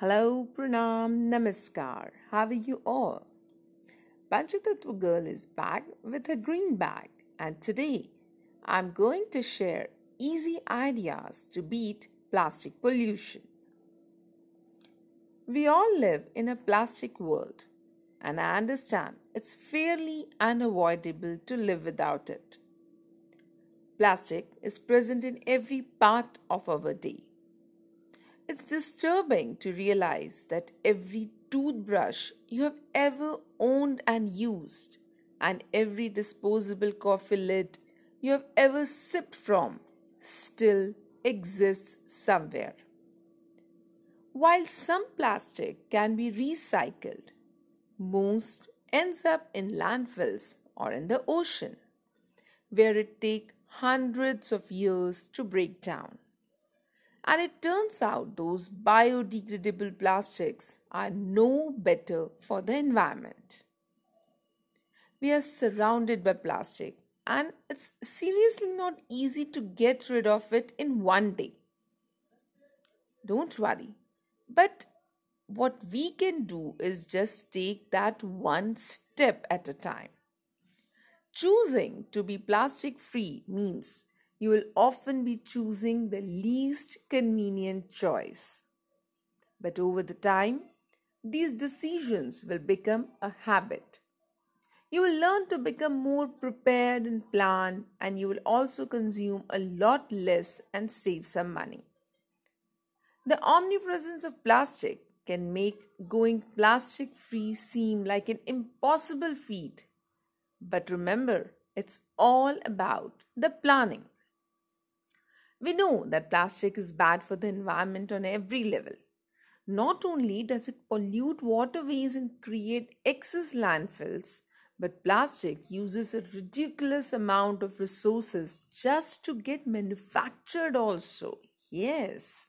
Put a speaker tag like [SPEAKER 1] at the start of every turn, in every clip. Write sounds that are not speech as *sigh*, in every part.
[SPEAKER 1] Hello, Pranam, Namaskar. How are you all? Panchatattva Girl is back with her green bag, and today I'm going to share easy ideas to beat plastic pollution. We all live in a plastic world, and I understand it's fairly unavoidable to live without it. Plastic is present in every part of our day it's disturbing to realize that every toothbrush you have ever owned and used, and every disposable coffee lid you have ever sipped from, still exists somewhere. While some plastic can be recycled, most ends up in landfills or in the ocean, where it takes hundreds of years to break down. And it turns out those biodegradable plastics are no better for the environment. We are surrounded by plastic, and it's seriously not easy to get rid of it in one day. Don't worry, but what we can do is just take that one step at a time. Choosing to be plastic free means you will often be choosing the least convenient choice. But over the time, these decisions will become a habit. You will learn to become more prepared and plan, and you will also consume a lot less and save some money. The omnipresence of plastic can make going plastic free seem like an impossible feat. But remember, it's all about the planning. We know that plastic is bad for the environment on every level. Not only does it pollute waterways and create excess landfills, but plastic uses a ridiculous amount of resources just to get manufactured, also. Yes.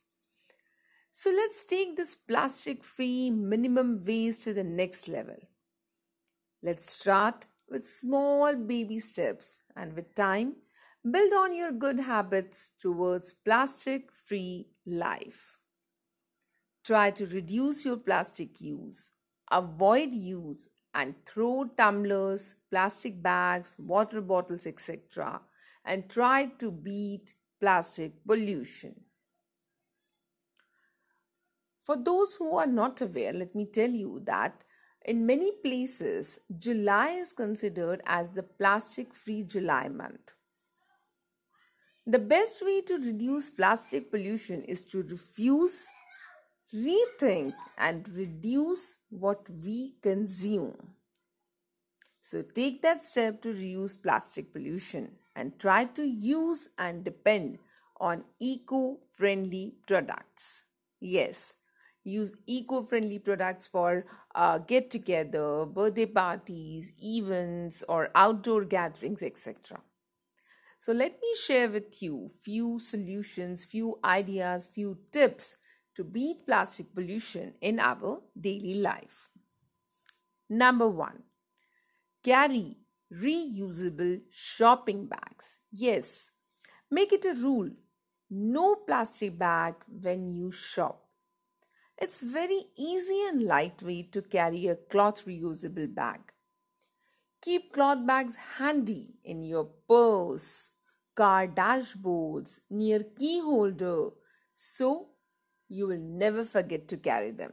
[SPEAKER 1] So let's take this plastic free minimum waste to the next level. Let's start with small baby steps, and with time, Build on your good habits towards plastic free life. Try to reduce your plastic use. Avoid use and throw tumblers, plastic bags, water bottles, etc. and try to beat plastic pollution. For those who are not aware, let me tell you that in many places, July is considered as the plastic free July month. The best way to reduce plastic pollution is to refuse, rethink, and reduce what we consume. So take that step to reduce plastic pollution and try to use and depend on eco friendly products. Yes, use eco friendly products for uh, get together, birthday parties, events, or outdoor gatherings, etc. So let me share with you few solutions, few ideas, few tips to beat plastic pollution in our daily life. Number 1. Carry reusable shopping bags. Yes, make it a rule. No plastic bag when you shop. It's very easy and lightweight to carry a cloth reusable bag. Keep cloth bags handy in your purse, car dashboards, near key holder, so you will never forget to carry them.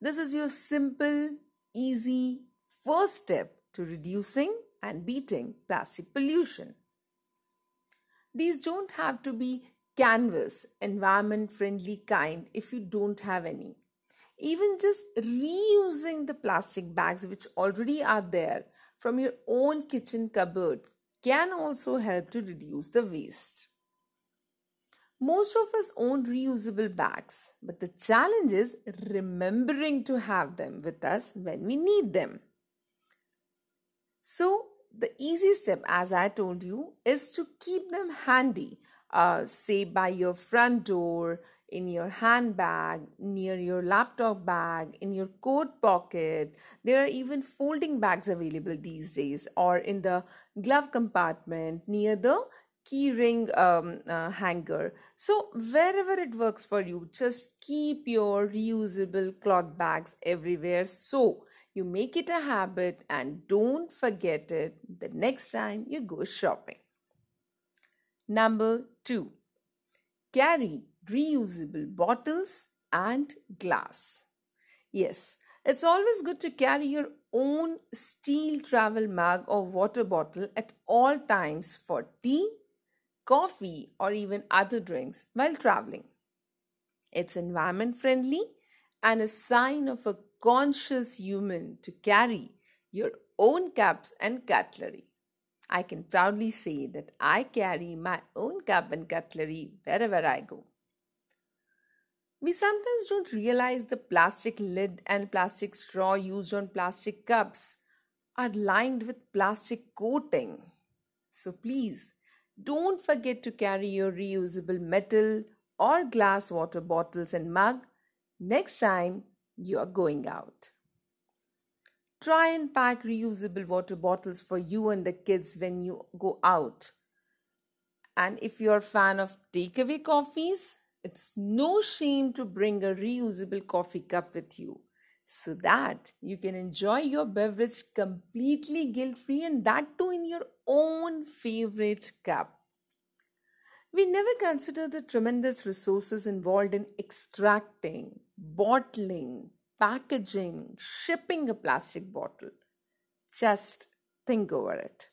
[SPEAKER 1] This is your simple, easy first step to reducing and beating plastic pollution. These don't have to be canvas, environment friendly kind if you don't have any even just reusing the plastic bags which already are there from your own kitchen cupboard can also help to reduce the waste. Most of us own reusable bags, but the challenge is remembering to have them with us when we need them. So, the easy step, as I told you, is to keep them handy, uh, say by your front door, in your handbag, near your laptop bag, in your coat pocket. There are even folding bags available these days, or in the glove compartment near the key ring um, uh, hanger. So, wherever it works for you, just keep your reusable cloth bags everywhere. So, you make it a habit and don't forget it the next time you go shopping. Number two, carry reusable bottles and glass. Yes, it's always good to carry your own steel travel mug or water bottle at all times for tea, coffee, or even other drinks while traveling. It's environment friendly and a sign of a conscious human to carry your own cups and cutlery. I can proudly say that I carry my own cup and cutlery wherever I go. We sometimes don't realize the plastic lid and plastic straw used on plastic cups are lined with plastic coating. So please don't forget to carry your reusable metal or glass water bottles and mug next time you are going out. Try and pack reusable water bottles for you and the kids when you go out. And if you're a fan of takeaway coffees, it's no shame to bring a reusable coffee cup with you so that you can enjoy your beverage completely guilt free and that too in your own favorite cup. We never consider the tremendous resources involved in extracting, bottling, packaging, shipping a plastic bottle. Just think over it.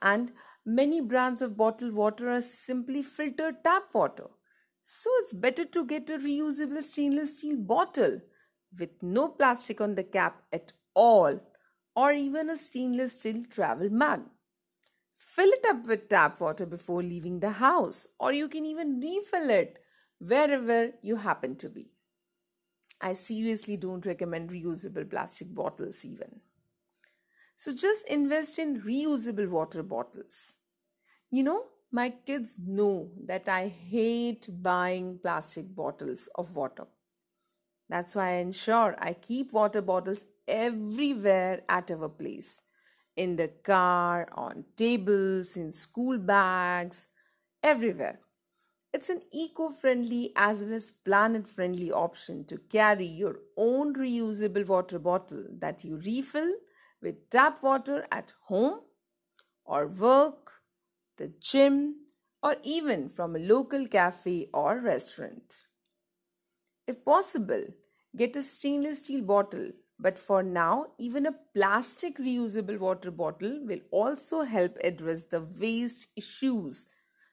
[SPEAKER 1] And many brands of bottled water are simply filtered tap water so it's better to get a reusable stainless steel bottle with no plastic on the cap at all or even a stainless steel travel mug. Fill it up with tap water before leaving the house or you can even refill it wherever you happen to be. I seriously don't recommend reusable plastic bottles even. So just invest in reusable water bottles. You know, my kids know that I hate buying plastic bottles of water. That's why I ensure I keep water bottles everywhere at our place in the car, on tables, in school bags, everywhere. It's an eco friendly as well as planet friendly option to carry your own reusable water bottle that you refill with tap water at home or work the gym, or even from a local cafe or restaurant. If possible, get a stainless steel bottle, but for now, even a plastic reusable water bottle will also help address the waste issues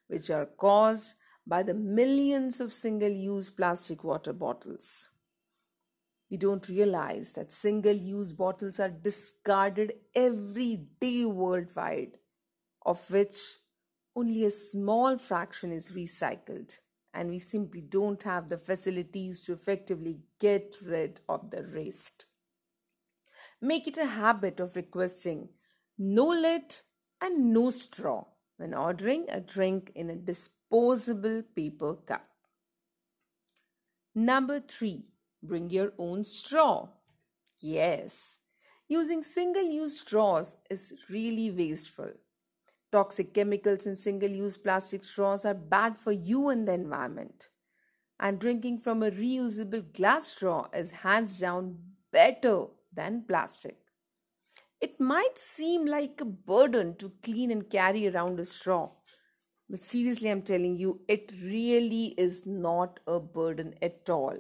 [SPEAKER 1] which are caused by the millions of single use plastic water bottles. We don't realize that single use bottles are discarded every day worldwide, of which only a small fraction is recycled, and we simply don't have the facilities to effectively get rid of the rest. Make it a habit of requesting no lid and no straw when ordering a drink in a disposable paper cup. Number three, bring your own straw. Yes, using single use straws is really wasteful. Toxic chemicals in single use plastic straws are bad for you and the environment. And drinking from a reusable glass straw is hands down better than plastic. It might seem like a burden to clean and carry around a straw, but seriously, I'm telling you, it really is not a burden at all.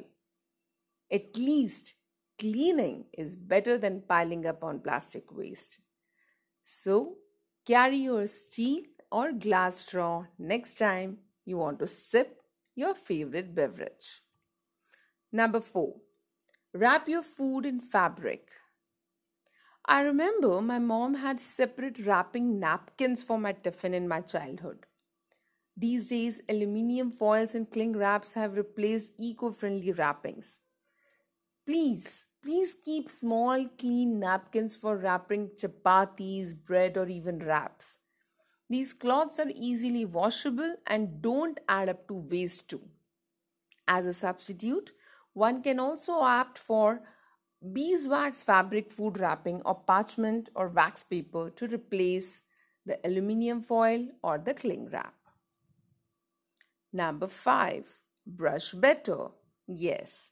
[SPEAKER 1] At least cleaning is better than piling up on plastic waste. So, Carry your steel or glass straw next time you want to sip your favorite beverage. Number four, wrap your food in fabric. I remember my mom had separate wrapping napkins for my tiffin in my childhood. These days, aluminium foils and cling wraps have replaced eco friendly wrappings. Please Please keep small, clean napkins for wrapping chapatis, bread, or even wraps. These cloths are easily washable and don't add up to waste too. As a substitute, one can also opt for beeswax fabric food wrapping or parchment or wax paper to replace the aluminium foil, or the cling wrap. Number 5. Brush better. Yes.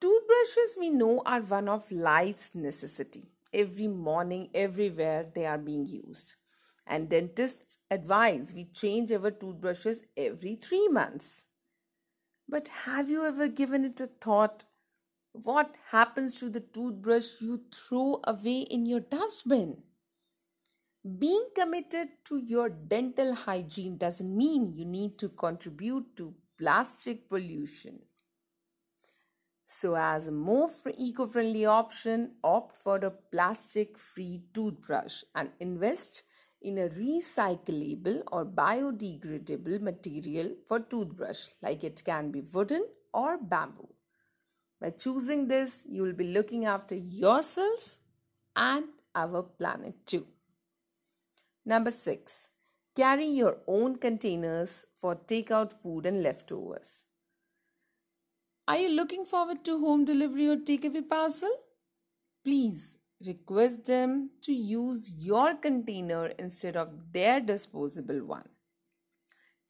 [SPEAKER 1] Toothbrushes we know are one of life's necessity. Every morning, everywhere they are being used. And dentists advise we change our toothbrushes every three months. But have you ever given it a thought? What happens to the toothbrush you throw away in your dustbin? Being committed to your dental hygiene doesn't mean you need to contribute to plastic pollution. So, as a more eco friendly option, opt for a plastic free toothbrush and invest in a recyclable or biodegradable material for toothbrush like it can be wooden or bamboo. By choosing this you will be looking after yourself and our planet too. Number 6 carry your own containers for takeout food and leftovers are you looking forward to home delivery or takeaway parcel please request them to use your container instead of their disposable one.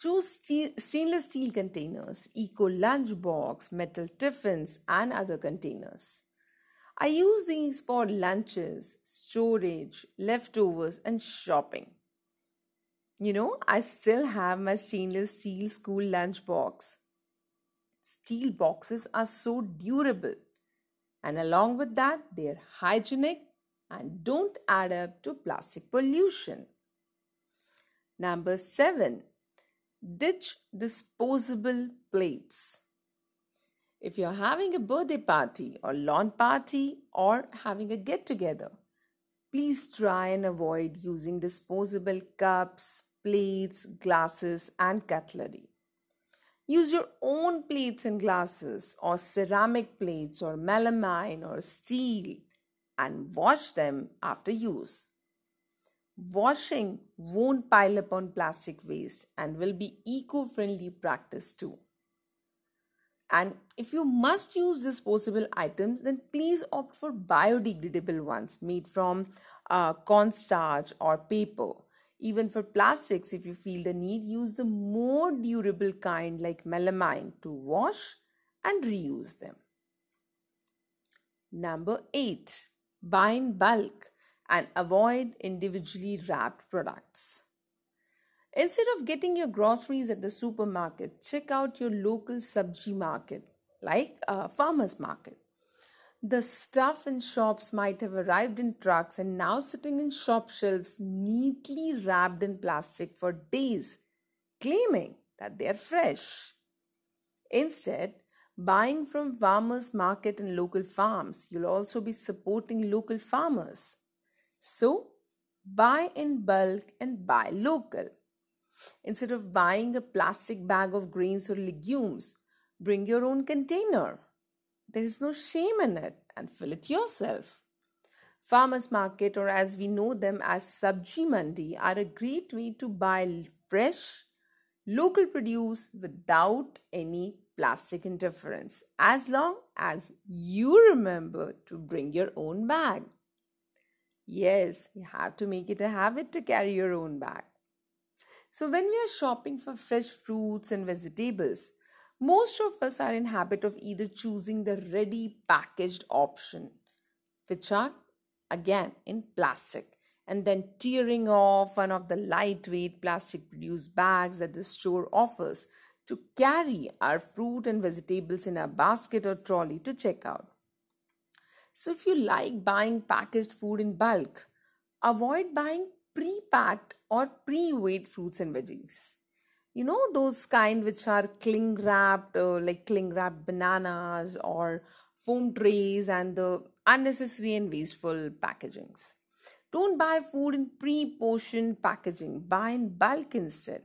[SPEAKER 1] Choose stainless steel containers, eco lunchbox, metal tiffins, and other containers. I use these for lunches, storage, leftovers, and shopping. You know, I still have my stainless steel school lunchbox. Steel boxes are so durable and along with that, they're hygienic and don't add up to plastic pollution. Number seven, ditch disposable plates. If you're having a birthday party or lawn party or having a get together, please try and avoid using disposable cups, plates, glasses, and cutlery. Use your own plates and glasses, or ceramic plates, or melamine, or steel, and wash them after use. Washing won't pile up on plastic waste and will be eco friendly practice too. And if you must use disposable items, then please opt for biodegradable ones made from uh, cornstarch or paper even for plastics, if you feel the need, use the more durable kind like melamine to wash and reuse them. Number 8. Buy in bulk and avoid individually wrapped products. Instead of getting your groceries at the supermarket, check out your local sabji market like a farmer's market. The stuff in shops might have arrived in trucks and now sitting in shop shelves neatly wrapped in plastic for days, claiming that they are fresh. Instead, buying from farmers market and local farms, you'll also be supporting local farmers. So, buy in bulk and buy local. Instead of buying a plastic bag of grains or legumes, bring your own container. There is no shame in it and fill it yourself. Farmers market, or as we know them as Sabji Mandi, are a great way to buy fresh, local produce without any plastic interference, as long as you remember to bring your own bag. Yes, you have to make it a habit to carry your own bag. So, when we are shopping for fresh fruits and vegetables, most of us are in habit of either choosing the ready packaged option, which are again in plastic, and then tearing off one of the lightweight plastic produced bags that the store offers to carry our fruit and vegetables in a basket or trolley to check out. So, if you like buying packaged food in bulk, avoid buying pre packed or pre weighed fruits and veggies you know those kind which are cling wrapped uh, like cling wrapped bananas or foam trays and the unnecessary and wasteful packagings. Don't buy food in pre-portioned packaging. Buy in bulk instead.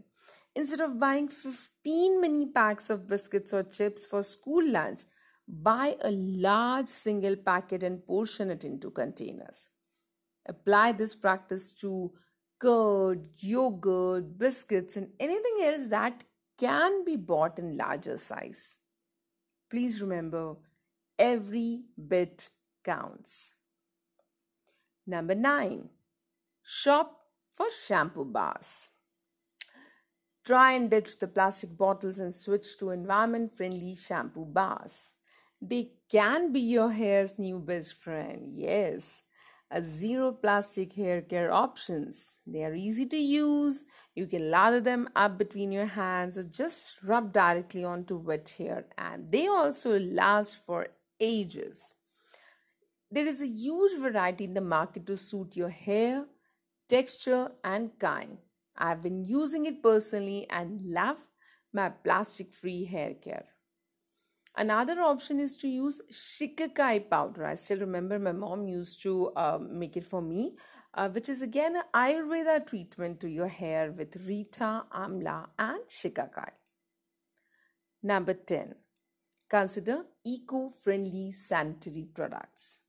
[SPEAKER 1] Instead of buying 15 mini packs of biscuits or chips for school lunch buy a large single packet and portion it into containers. Apply this practice to curd, yogurt, biscuits, and anything else that can be bought in larger size. Please remember, every bit counts. Number nine, shop for shampoo bars. Try and ditch the plastic bottles and switch to environment friendly shampoo bars. They can be your hair's new best friend. Yes, a zero plastic hair care options. They are easy to use. You can lather them up between your hands or just rub directly onto wet hair, and they also last for ages. There is a huge variety in the market to suit your hair, texture, and kind. I've been using it personally and love my plastic free hair care. Another option is to use shikakai powder. I still remember my mom used to uh, make it for me, uh, which is again an Ayurveda treatment to your hair with Reetha, Amla, and shikakai. Number 10. Consider eco friendly sanitary products.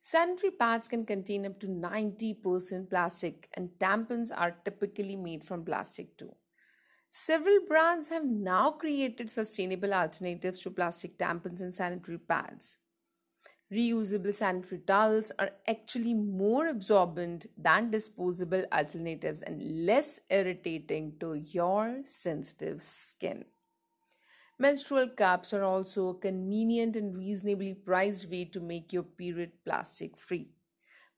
[SPEAKER 1] Sanitary pads can contain up to 90% plastic, and tampons are typically made from plastic too. Several brands have now created sustainable alternatives to plastic tampons and sanitary pads. Reusable sanitary towels are actually more absorbent than disposable alternatives and less irritating to your sensitive skin. Menstrual cups are also a convenient and reasonably priced way to make your period plastic free.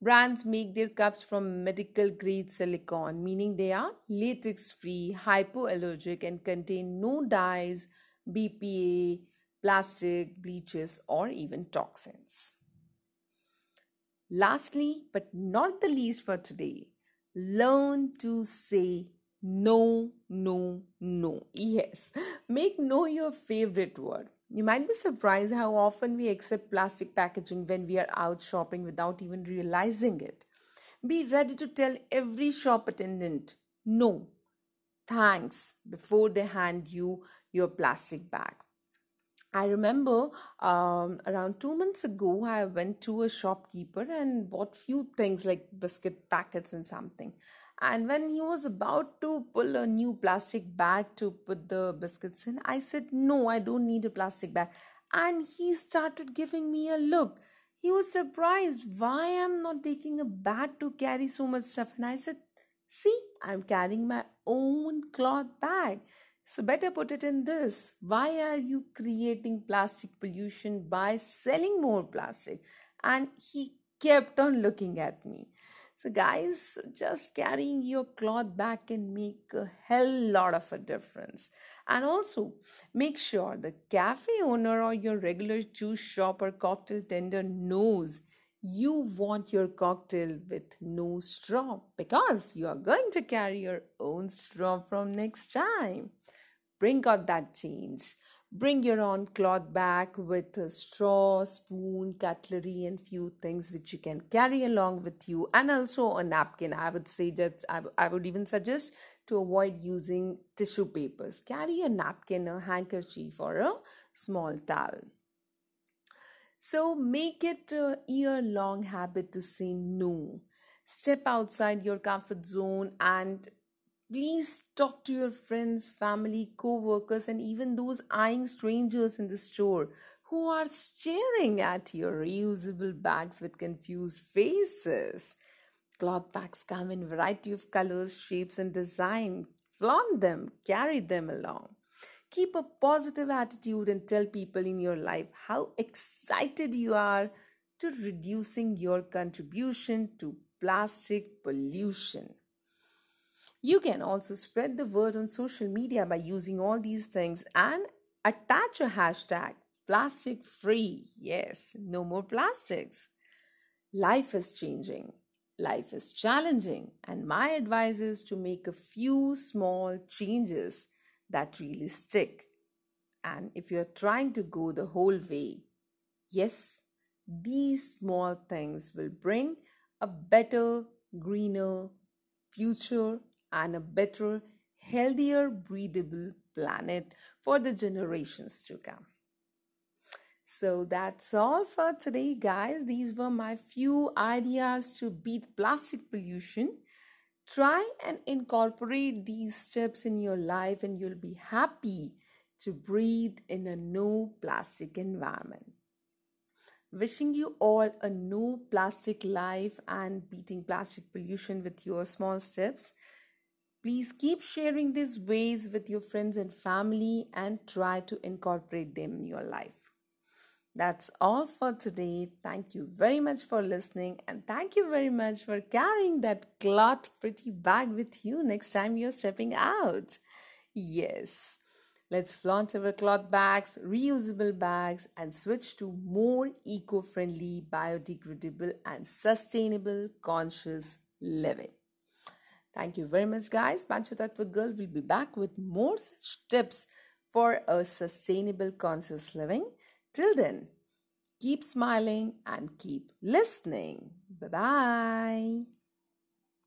[SPEAKER 1] Brands make their cups from medical grade silicone, meaning they are latex free, hypoallergenic, and contain no dyes, BPA, plastic, bleaches, or even toxins. Lastly, but not the least for today, learn to say no, no, no. Yes, *laughs* make no your favorite word. You might be surprised how often we accept plastic packaging when we are out shopping without even realizing it. Be ready to tell every shop attendant no, thanks before they hand you your plastic bag. I remember um, around two months ago, I went to a shopkeeper and bought few things like biscuit packets and something. And when he was about to pull a new plastic bag to put the biscuits in, I said, No, I don't need a plastic bag. And he started giving me a look. He was surprised why I'm not taking a bag to carry so much stuff. And I said, See, I'm carrying my own cloth bag. So better put it in this. Why are you creating plastic pollution by selling more plastic? And he kept on looking at me. So, guys, just carrying your cloth back can make a hell lot of a difference. And also, make sure the cafe owner or your regular juice shop or cocktail tender knows you want your cocktail with no straw because you are going to carry your own straw from next time. Bring out that change. Bring your own cloth bag with a straw, spoon, cutlery, and few things which you can carry along with you, and also a napkin. I would say that I, would even suggest to avoid using tissue papers. Carry a napkin, a handkerchief, or a small towel. So make it a year long habit to say no. Step outside your comfort zone and Please talk to your friends, family, co workers, and even those eyeing strangers in the store who are staring at your reusable bags with confused faces. Cloth bags come in variety of colors, shapes, and design. Flaunt them, carry them along. Keep a positive attitude and tell people in your life how excited you are to reducing your contribution to plastic pollution. You can also spread the word on social media by using all these things and attach a hashtag plastic free. Yes, no more plastics. Life is changing, life is challenging, and my advice is to make a few small changes that really stick. And if you're trying to go the whole way, yes, these small things will bring a better, greener future and a better, healthier, breathable planet for the generations to come. So that's all for today, guys. These were my few ideas to beat plastic pollution. Try and incorporate these steps in your life, and you'll be happy to breathe in a no plastic environment. wishing you all a no plastic life and beating plastic pollution with your small steps. Please keep sharing these ways with your friends and family and try to incorporate them in your life. That's all for today. Thank you very much for listening and thank you very much for carrying that cloth pretty bag with you next time you're stepping out. Yes. Let's flaunt our cloth bags, reusable bags, and switch to more eco friendly, biodegradable, and sustainable conscious living. Thank you very much, guys. Panchatattva Girl will be back with more such tips for a sustainable conscious living. Till then, keep smiling and keep listening. Bye bye.